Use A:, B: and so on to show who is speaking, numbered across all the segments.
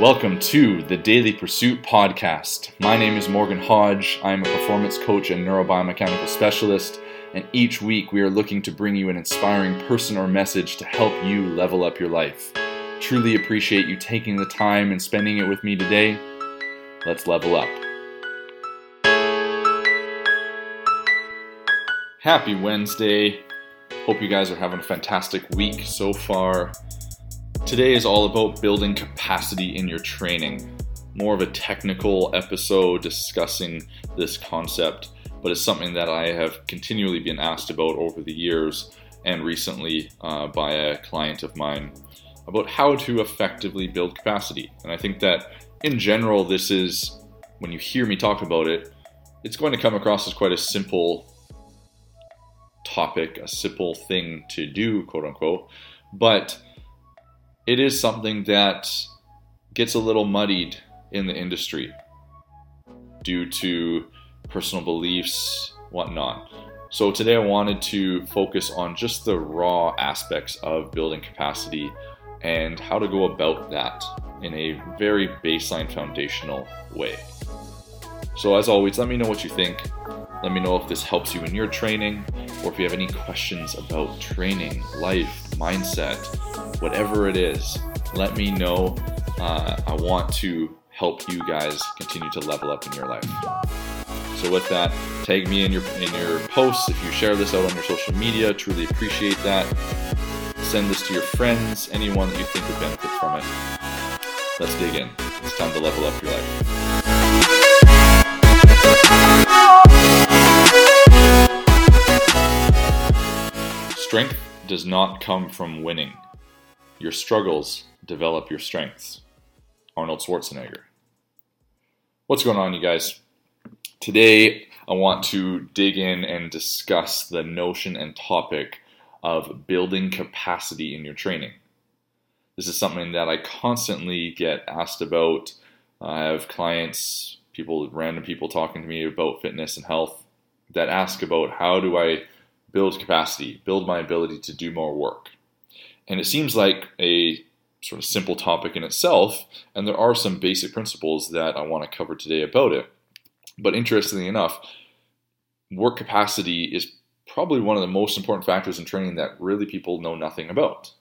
A: Welcome to the Daily Pursuit podcast. My name is Morgan Hodge. I'm a performance coach and neurobiomechanical specialist, and each week we are looking to bring you an inspiring person or message to help you level up your life. Truly appreciate you taking the time and spending it with me today. Let's level up. Happy Wednesday. Hope you guys are having a fantastic week so far. Today is all about building capacity in your training. More of a technical episode discussing this concept, but it's something that I have continually been asked about over the years and recently uh, by a client of mine about how to effectively build capacity. And I think that in general, this is, when you hear me talk about it, it's going to come across as quite a simple topic, a simple thing to do, quote unquote. But it is something that gets a little muddied in the industry due to personal beliefs, whatnot. So today I wanted to focus on just the raw aspects of building capacity and how to go about that in a very baseline foundational way. So as always, let me know what you think. Let me know if this helps you in your training or if you have any questions about training, life, mindset, whatever it is, let me know. Uh, I want to help you guys continue to level up in your life. So with that, tag me in your in your posts if you share this out on your social media. Truly appreciate that. Send this to your friends, anyone that you think would benefit from it. Let's dig in. It's time to level up your life. Strength does not come from winning. Your struggles develop your strengths. Arnold Schwarzenegger. What's going on, you guys? Today, I want to dig in and discuss the notion and topic of building capacity in your training. This is something that I constantly get asked about. I have clients, people, random people talking to me about fitness and health that ask about how do I build capacity, build my ability to do more work. And it seems like a sort of simple topic in itself, and there are some basic principles that I want to cover today about it. But interestingly enough, work capacity is probably one of the most important factors in training that really people know nothing about.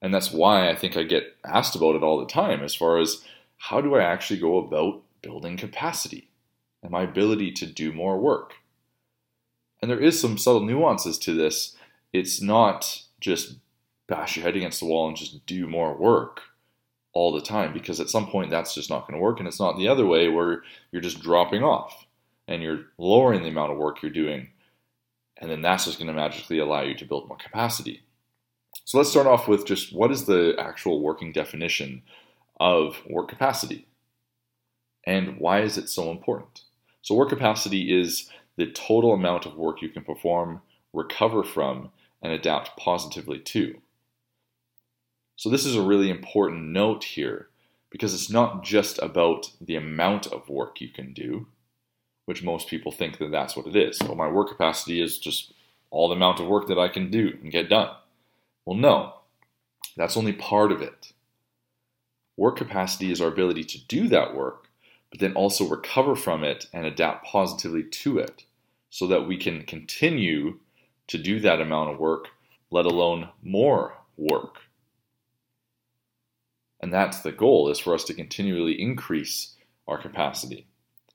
A: And that's why I think I get asked about it all the time as far as how do I actually go about building capacity and my ability to do more work. And there is some subtle nuances to this. It's not just bash your head against the wall and just do more work all the time because at some point that's just not going to work. And it's not the other way where you're just dropping off and you're lowering the amount of work you're doing. And then that's just going to magically allow you to build more capacity. So let's start off with just what is the actual working definition of work capacity and why is it so important? So, work capacity is the total amount of work you can perform, recover from, and adapt positively to. So, this is a really important note here because it's not just about the amount of work you can do, which most people think that that's what it is. Well, my work capacity is just all the amount of work that I can do and get done. Well, no, that's only part of it. Work capacity is our ability to do that work, but then also recover from it and adapt positively to it so that we can continue to do that amount of work, let alone more work. And that's the goal is for us to continually increase our capacity.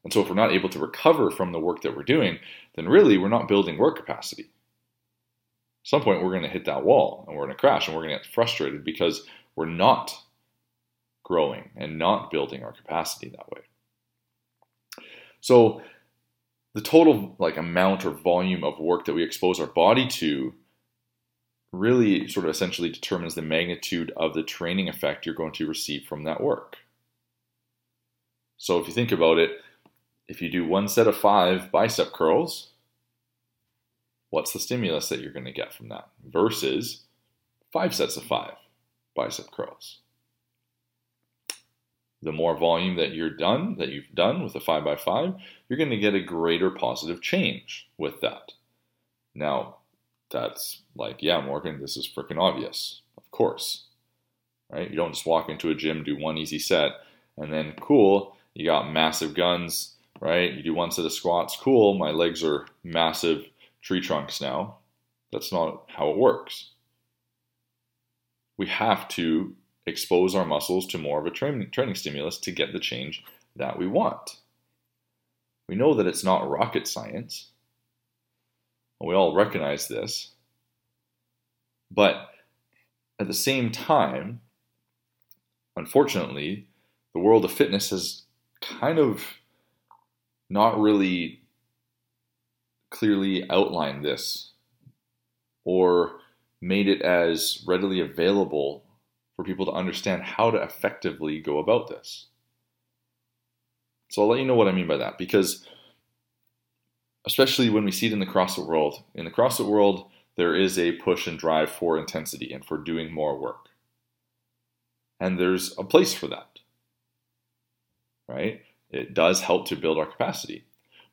A: And so if we're not able to recover from the work that we're doing, then really we're not building work capacity. At some point we're going to hit that wall and we're going to crash and we're going to get frustrated because we're not growing and not building our capacity that way. So the total like amount or volume of work that we expose our body to really sort of essentially determines the magnitude of the training effect you're going to receive from that work. So if you think about it, if you do one set of five bicep curls, what's the stimulus that you're going to get from that versus five sets of five bicep curls? The more volume that you're done, that you've done with a five by five, you're going to get a greater positive change with that. Now, that's like, yeah, Morgan, this is freaking obvious. Of course. right? You don't just walk into a gym, do one easy set, and then cool, you got massive guns, right? You do one set of squats, cool, my legs are massive tree trunks now. That's not how it works. We have to expose our muscles to more of a training, training stimulus to get the change that we want. We know that it's not rocket science. We all recognize this. But at the same time, unfortunately, the world of fitness has kind of not really clearly outlined this or made it as readily available for people to understand how to effectively go about this. So I'll let you know what I mean by that because especially when we see it in the CrossFit world, in the CrossFit world, there is a push and drive for intensity and for doing more work. And there's a place for that. Right? It does help to build our capacity.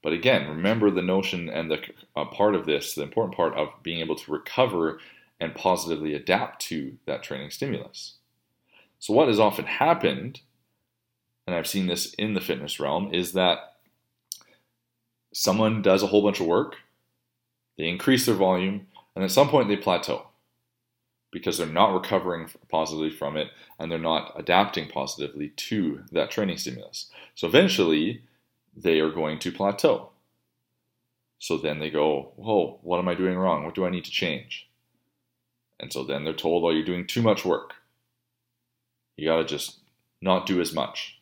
A: But again, remember the notion and the uh, part of this, the important part of being able to recover and positively adapt to that training stimulus. So, what has often happened, and I've seen this in the fitness realm, is that someone does a whole bunch of work, they increase their volume, and at some point they plateau because they're not recovering positively from it and they're not adapting positively to that training stimulus. So eventually they are going to plateau. So then they go, Whoa, what am I doing wrong? What do I need to change? And so then they're told, Oh, you're doing too much work. You got to just not do as much.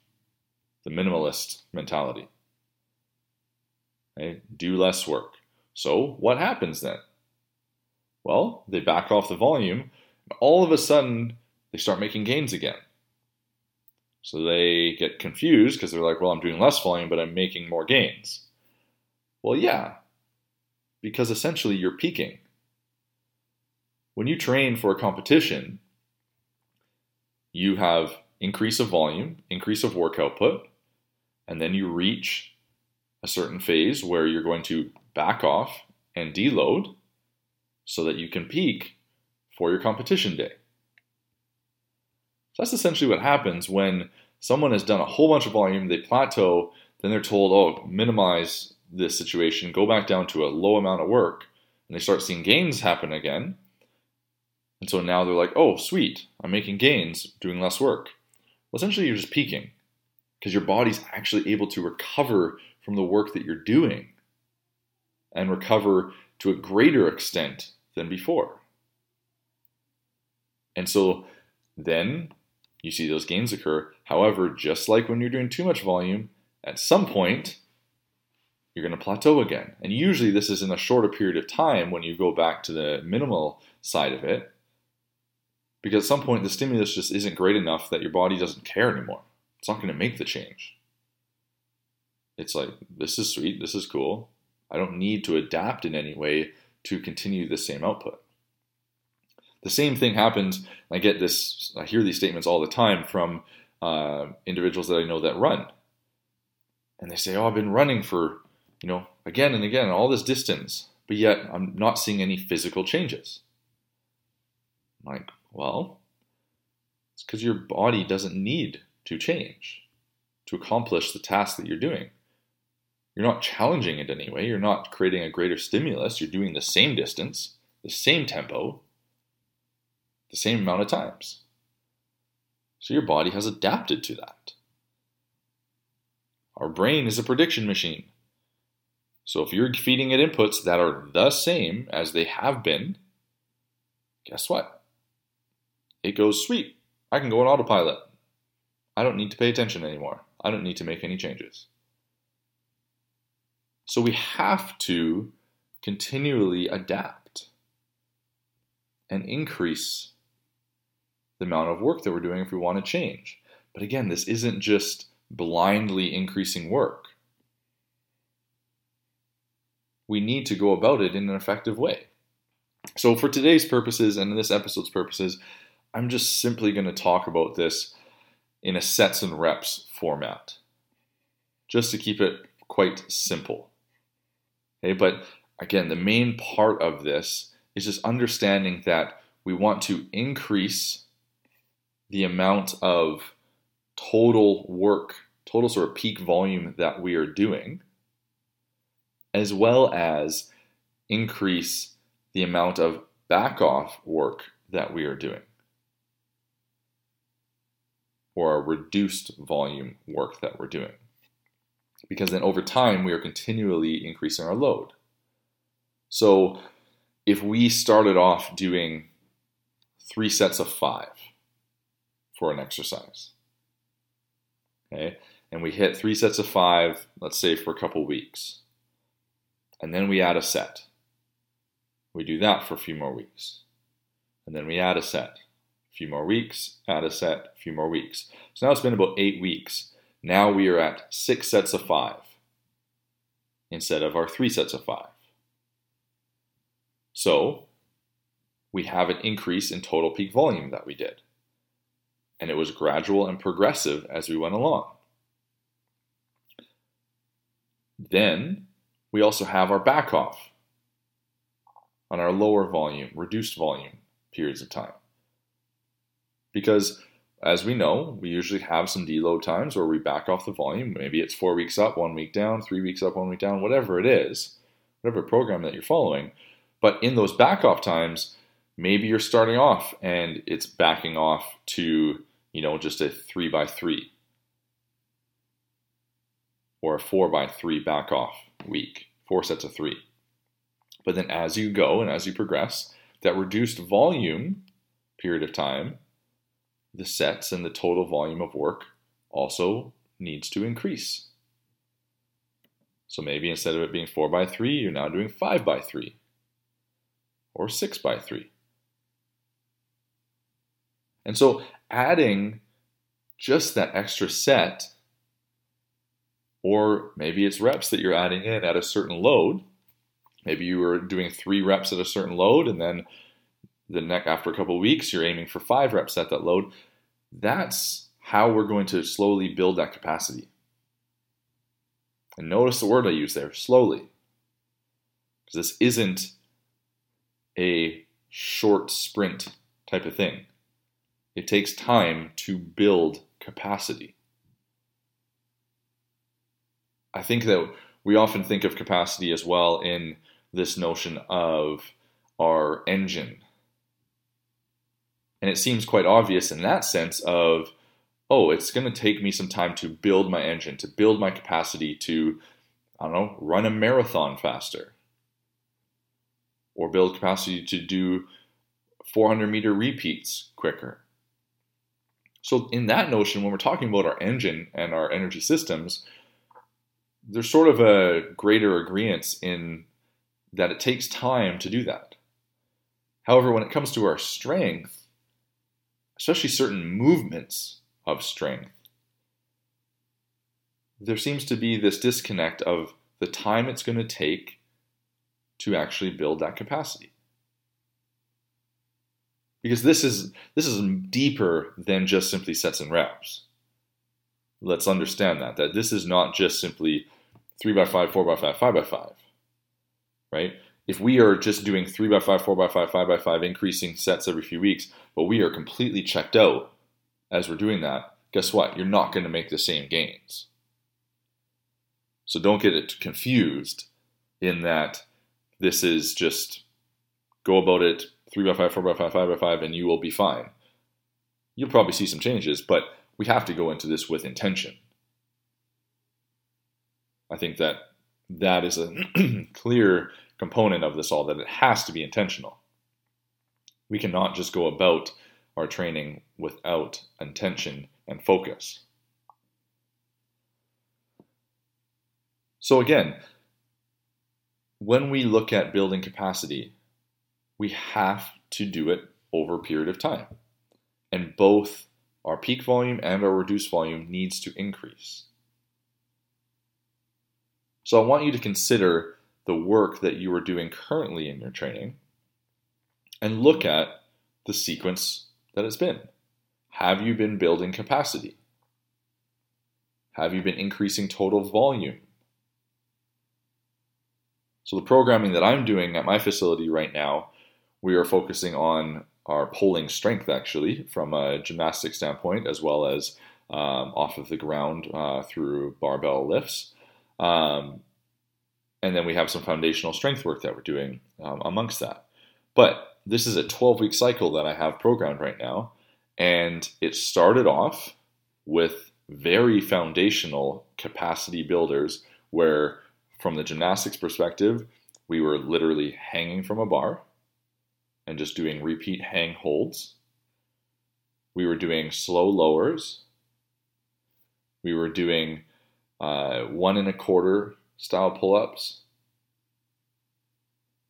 A: The minimalist mentality. Okay? Do less work. So what happens then? Well, they back off the volume. and All of a sudden, they start making gains again. So they get confused because they're like, well, I'm doing less volume, but I'm making more gains. Well, yeah, because essentially you're peaking. When you train for a competition, you have increase of volume, increase of work output, and then you reach a certain phase where you're going to back off and deload so that you can peak for your competition day. So that's essentially what happens when someone has done a whole bunch of volume, they plateau, then they're told, oh, minimize this situation, go back down to a low amount of work, and they start seeing gains happen again. And so now they're like, oh, sweet, I'm making gains, doing less work. Well, essentially, you're just peaking because your body's actually able to recover from the work that you're doing and recover to a greater extent than before. And so then you see those gains occur. However, just like when you're doing too much volume, at some point you're going to plateau again. And usually this is in a shorter period of time when you go back to the minimal side of it. Because at some point the stimulus just isn't great enough that your body doesn't care anymore. It's not going to make the change. It's like, this is sweet, this is cool. I don't need to adapt in any way to continue the same output. The same thing happens. I get this, I hear these statements all the time from uh, individuals that I know that run. And they say, Oh, I've been running for, you know, again and again, all this distance, but yet I'm not seeing any physical changes. I'm like, well, it's because your body doesn't need to change to accomplish the task that you're doing. You're not challenging it anyway. You're not creating a greater stimulus. You're doing the same distance, the same tempo, the same amount of times. So your body has adapted to that. Our brain is a prediction machine. So if you're feeding it inputs that are the same as they have been, guess what? It goes, sweet, I can go on autopilot. I don't need to pay attention anymore. I don't need to make any changes. So we have to continually adapt and increase the amount of work that we're doing if we want to change. But again, this isn't just blindly increasing work. We need to go about it in an effective way. So, for today's purposes and this episode's purposes, I'm just simply going to talk about this in a sets and reps format, just to keep it quite simple. Okay, but again, the main part of this is just understanding that we want to increase the amount of total work, total sort of peak volume that we are doing, as well as increase the amount of back off work that we are doing or a reduced volume work that we're doing. Because then over time, we are continually increasing our load. So if we started off doing three sets of five for an exercise, okay, and we hit three sets of five, let's say for a couple weeks, and then we add a set. We do that for a few more weeks. And then we add a set. Few more weeks, add a set, a few more weeks. So now it's been about eight weeks. Now we are at six sets of five instead of our three sets of five. So we have an increase in total peak volume that we did. And it was gradual and progressive as we went along. Then we also have our back off on our lower volume, reduced volume periods of time. Because as we know, we usually have some deload times where we back off the volume. Maybe it's four weeks up, one week down, three weeks up, one week down, whatever it is, whatever program that you're following. But in those back off times, maybe you're starting off and it's backing off to, you know, just a three by three or a four by three back off week, four sets of three. But then as you go and as you progress, that reduced volume period of time, the sets and the total volume of work also needs to increase. So maybe instead of it being 4 by 3, you're now doing 5 by 3 or 6 by 3. And so adding just that extra set, or maybe it's reps that you're adding in at a certain load. Maybe you were doing three reps at a certain load, and then the neck after a couple weeks, you're aiming for five reps at that load. That's how we're going to slowly build that capacity. And notice the word I use there slowly. Because this isn't a short sprint type of thing. It takes time to build capacity. I think that we often think of capacity as well in this notion of our engine and it seems quite obvious in that sense of, oh, it's going to take me some time to build my engine, to build my capacity to, I don't know, run a marathon faster or build capacity to do 400 meter repeats quicker. So, in that notion, when we're talking about our engine and our energy systems, there's sort of a greater agreement in that it takes time to do that. However, when it comes to our strength, especially certain movements of strength, there seems to be this disconnect of the time it's going to take to actually build that capacity. Because this is this is deeper than just simply sets and reps. Let's understand that that this is not just simply three by five, four by five, five by five, right? If we are just doing three by five, four by five, five by five, increasing sets every few weeks, but we are completely checked out as we're doing that, guess what? You're not going to make the same gains. So don't get it confused in that this is just go about it three by five, four by five, five by five, and you will be fine. You'll probably see some changes, but we have to go into this with intention. I think that that is a clear component of this all that it has to be intentional. We cannot just go about our training without intention and focus. So, again, when we look at building capacity, we have to do it over a period of time. And both our peak volume and our reduced volume needs to increase. So I want you to consider the work that you are doing currently in your training and look at the sequence that it's been. Have you been building capacity? Have you been increasing total volume? So, the programming that I'm doing at my facility right now, we are focusing on our pulling strength actually from a gymnastic standpoint, as well as um, off of the ground uh, through barbell lifts. Um, and then we have some foundational strength work that we're doing um, amongst that. But this is a 12 week cycle that I have programmed right now. And it started off with very foundational capacity builders where, from the gymnastics perspective, we were literally hanging from a bar and just doing repeat hang holds. We were doing slow lowers. We were doing uh, one and a quarter style pull ups.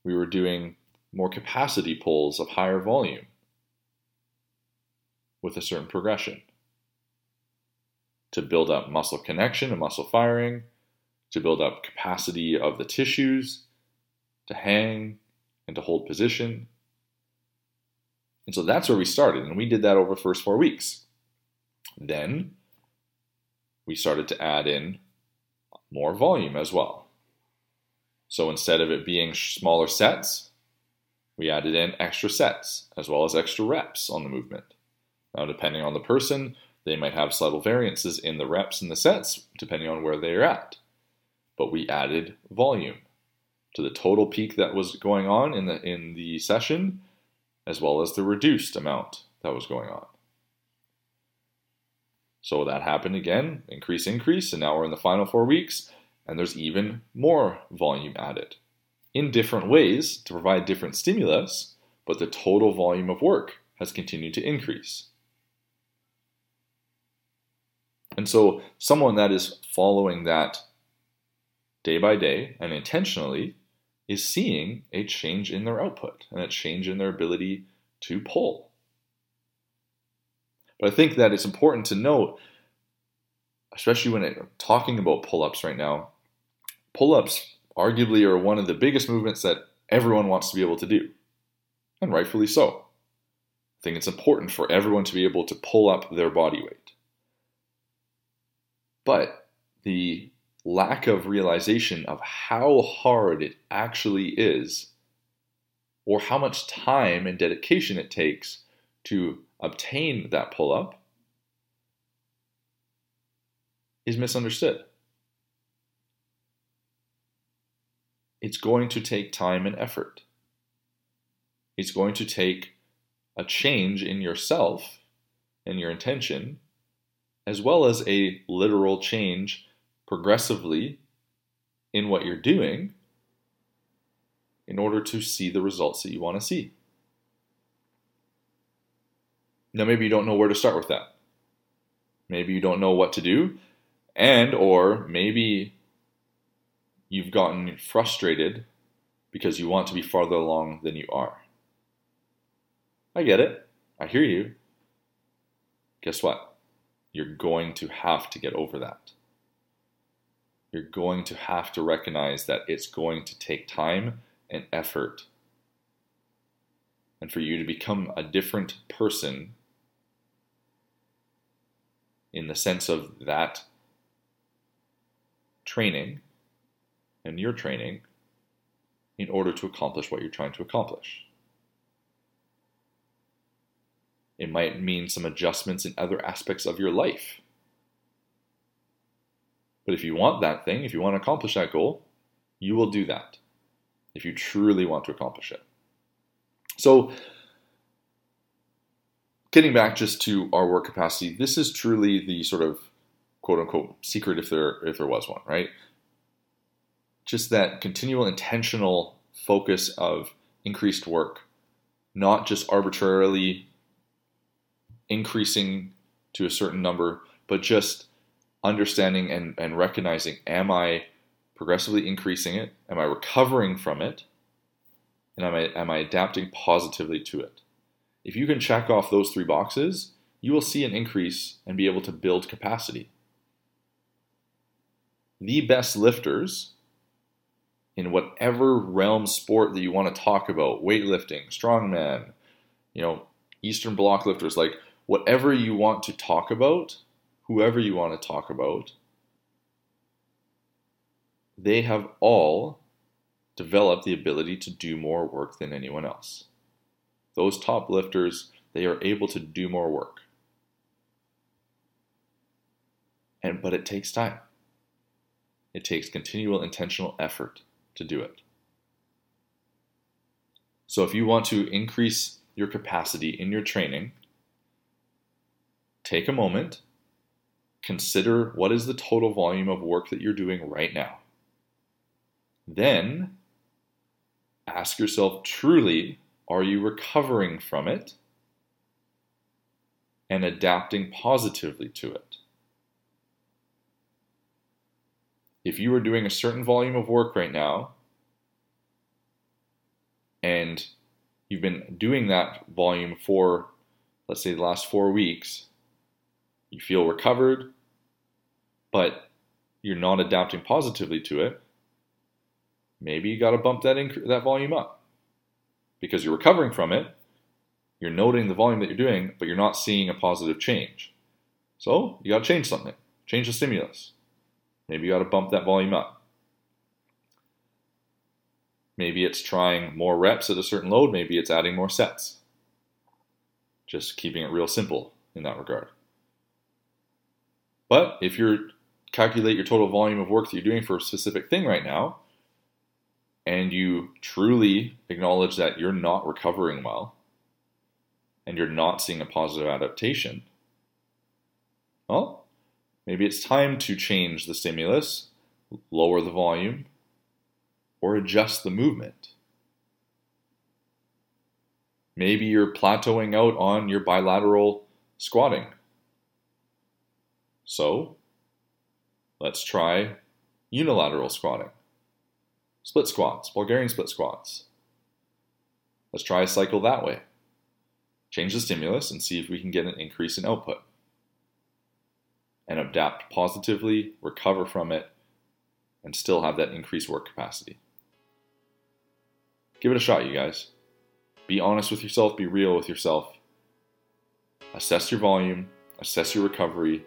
A: We were doing more capacity pulls of higher volume with a certain progression to build up muscle connection and muscle firing, to build up capacity of the tissues, to hang and to hold position. And so that's where we started, and we did that over the first four weeks. Then we started to add in more volume as well. So instead of it being smaller sets, we added in extra sets as well as extra reps on the movement. Now, depending on the person, they might have subtle variances in the reps and the sets depending on where they're at. But we added volume to the total peak that was going on in the in the session as well as the reduced amount that was going on. So that happened again, increase, increase, and now we're in the final four weeks, and there's even more volume added in different ways to provide different stimulus, but the total volume of work has continued to increase. And so, someone that is following that day by day and intentionally is seeing a change in their output and a change in their ability to pull. But I think that it's important to note, especially when it, talking about pull ups right now, pull ups arguably are one of the biggest movements that everyone wants to be able to do, and rightfully so. I think it's important for everyone to be able to pull up their body weight. But the lack of realization of how hard it actually is, or how much time and dedication it takes to obtain that pull up is misunderstood. It's going to take time and effort. It's going to take a change in yourself and your intention, as well as a literal change progressively in what you're doing in order to see the results that you want to see. Now maybe you don't know where to start with that. Maybe you don't know what to do and or maybe you've gotten frustrated because you want to be farther along than you are. I get it. I hear you. Guess what? You're going to have to get over that. You're going to have to recognize that it's going to take time and effort. And for you to become a different person in the sense of that training and your training in order to accomplish what you're trying to accomplish. It might mean some adjustments in other aspects of your life. But if you want that thing, if you want to accomplish that goal, you will do that if you truly want to accomplish it. So, getting back just to our work capacity, this is truly the sort of quote unquote secret if there if there was one, right? Just that continual intentional focus of increased work, not just arbitrarily increasing to a certain number, but just understanding and, and recognizing am I progressively increasing it? Am I recovering from it? And am I, am I adapting positively to it? If you can check off those three boxes, you will see an increase and be able to build capacity. The best lifters in whatever realm sport that you want to talk about, weightlifting, strongman, you know, Eastern bloc lifters, like whatever you want to talk about, whoever you want to talk about, they have all developed the ability to do more work than anyone else those top lifters, they are able to do more work. And but it takes time. It takes continual intentional effort to do it. So if you want to increase your capacity in your training, take a moment, consider what is the total volume of work that you're doing right now. Then ask yourself truly, are you recovering from it and adapting positively to it? If you are doing a certain volume of work right now and you've been doing that volume for, let's say, the last four weeks, you feel recovered, but you're not adapting positively to it, maybe you got to bump that inc- that volume up because you're recovering from it. You're noting the volume that you're doing, but you're not seeing a positive change. So you got to change something. Change the stimulus. Maybe you got to bump that volume up. Maybe it's trying more reps at a certain load. Maybe it's adding more sets. Just keeping it real simple in that regard. But if you calculate your total volume of work that you're doing for a specific thing right now, and you truly acknowledge that you're not recovering well, and you're not seeing a positive adaptation, well, maybe it's time to change the stimulus, lower the volume, or adjust the movement. Maybe you're plateauing out on your bilateral squatting. So, let's try unilateral squatting. Split squats, Bulgarian split squats. Let's try a cycle that way. Change the stimulus and see if we can get an increase in output. And adapt positively, recover from it, and still have that increased work capacity. Give it a shot, you guys. Be honest with yourself, be real with yourself. Assess your volume, assess your recovery,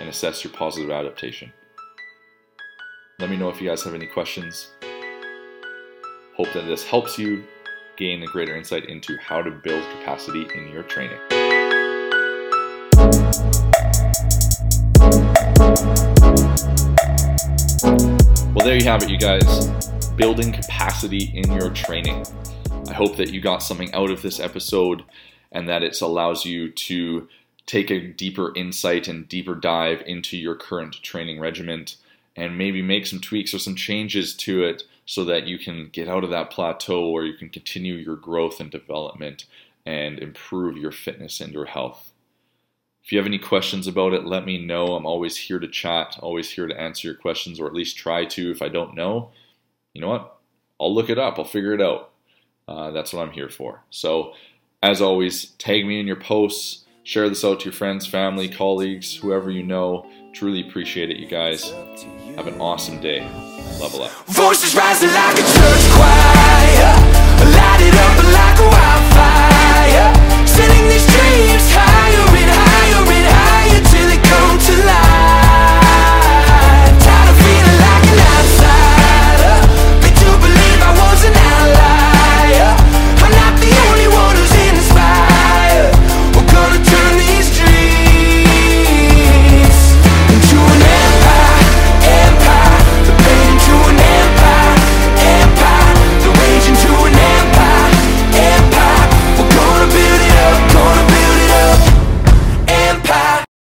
A: and assess your positive adaptation. Let me know if you guys have any questions. Hope that this helps you gain a greater insight into how to build capacity in your training. Well, there you have it, you guys. Building capacity in your training. I hope that you got something out of this episode and that it allows you to take a deeper insight and deeper dive into your current training regiment and maybe make some tweaks or some changes to it so that you can get out of that plateau where you can continue your growth and development and improve your fitness and your health. If you have any questions about it, let me know. I'm always here to chat, always here to answer your questions, or at least try to. If I don't know, you know what? I'll look it up, I'll figure it out. Uh, that's what I'm here for. So, as always, tag me in your posts, share this out to your friends, family, colleagues, whoever you know. Truly appreciate it, you guys. Have an awesome day. Level up. Voices rising like a church choir.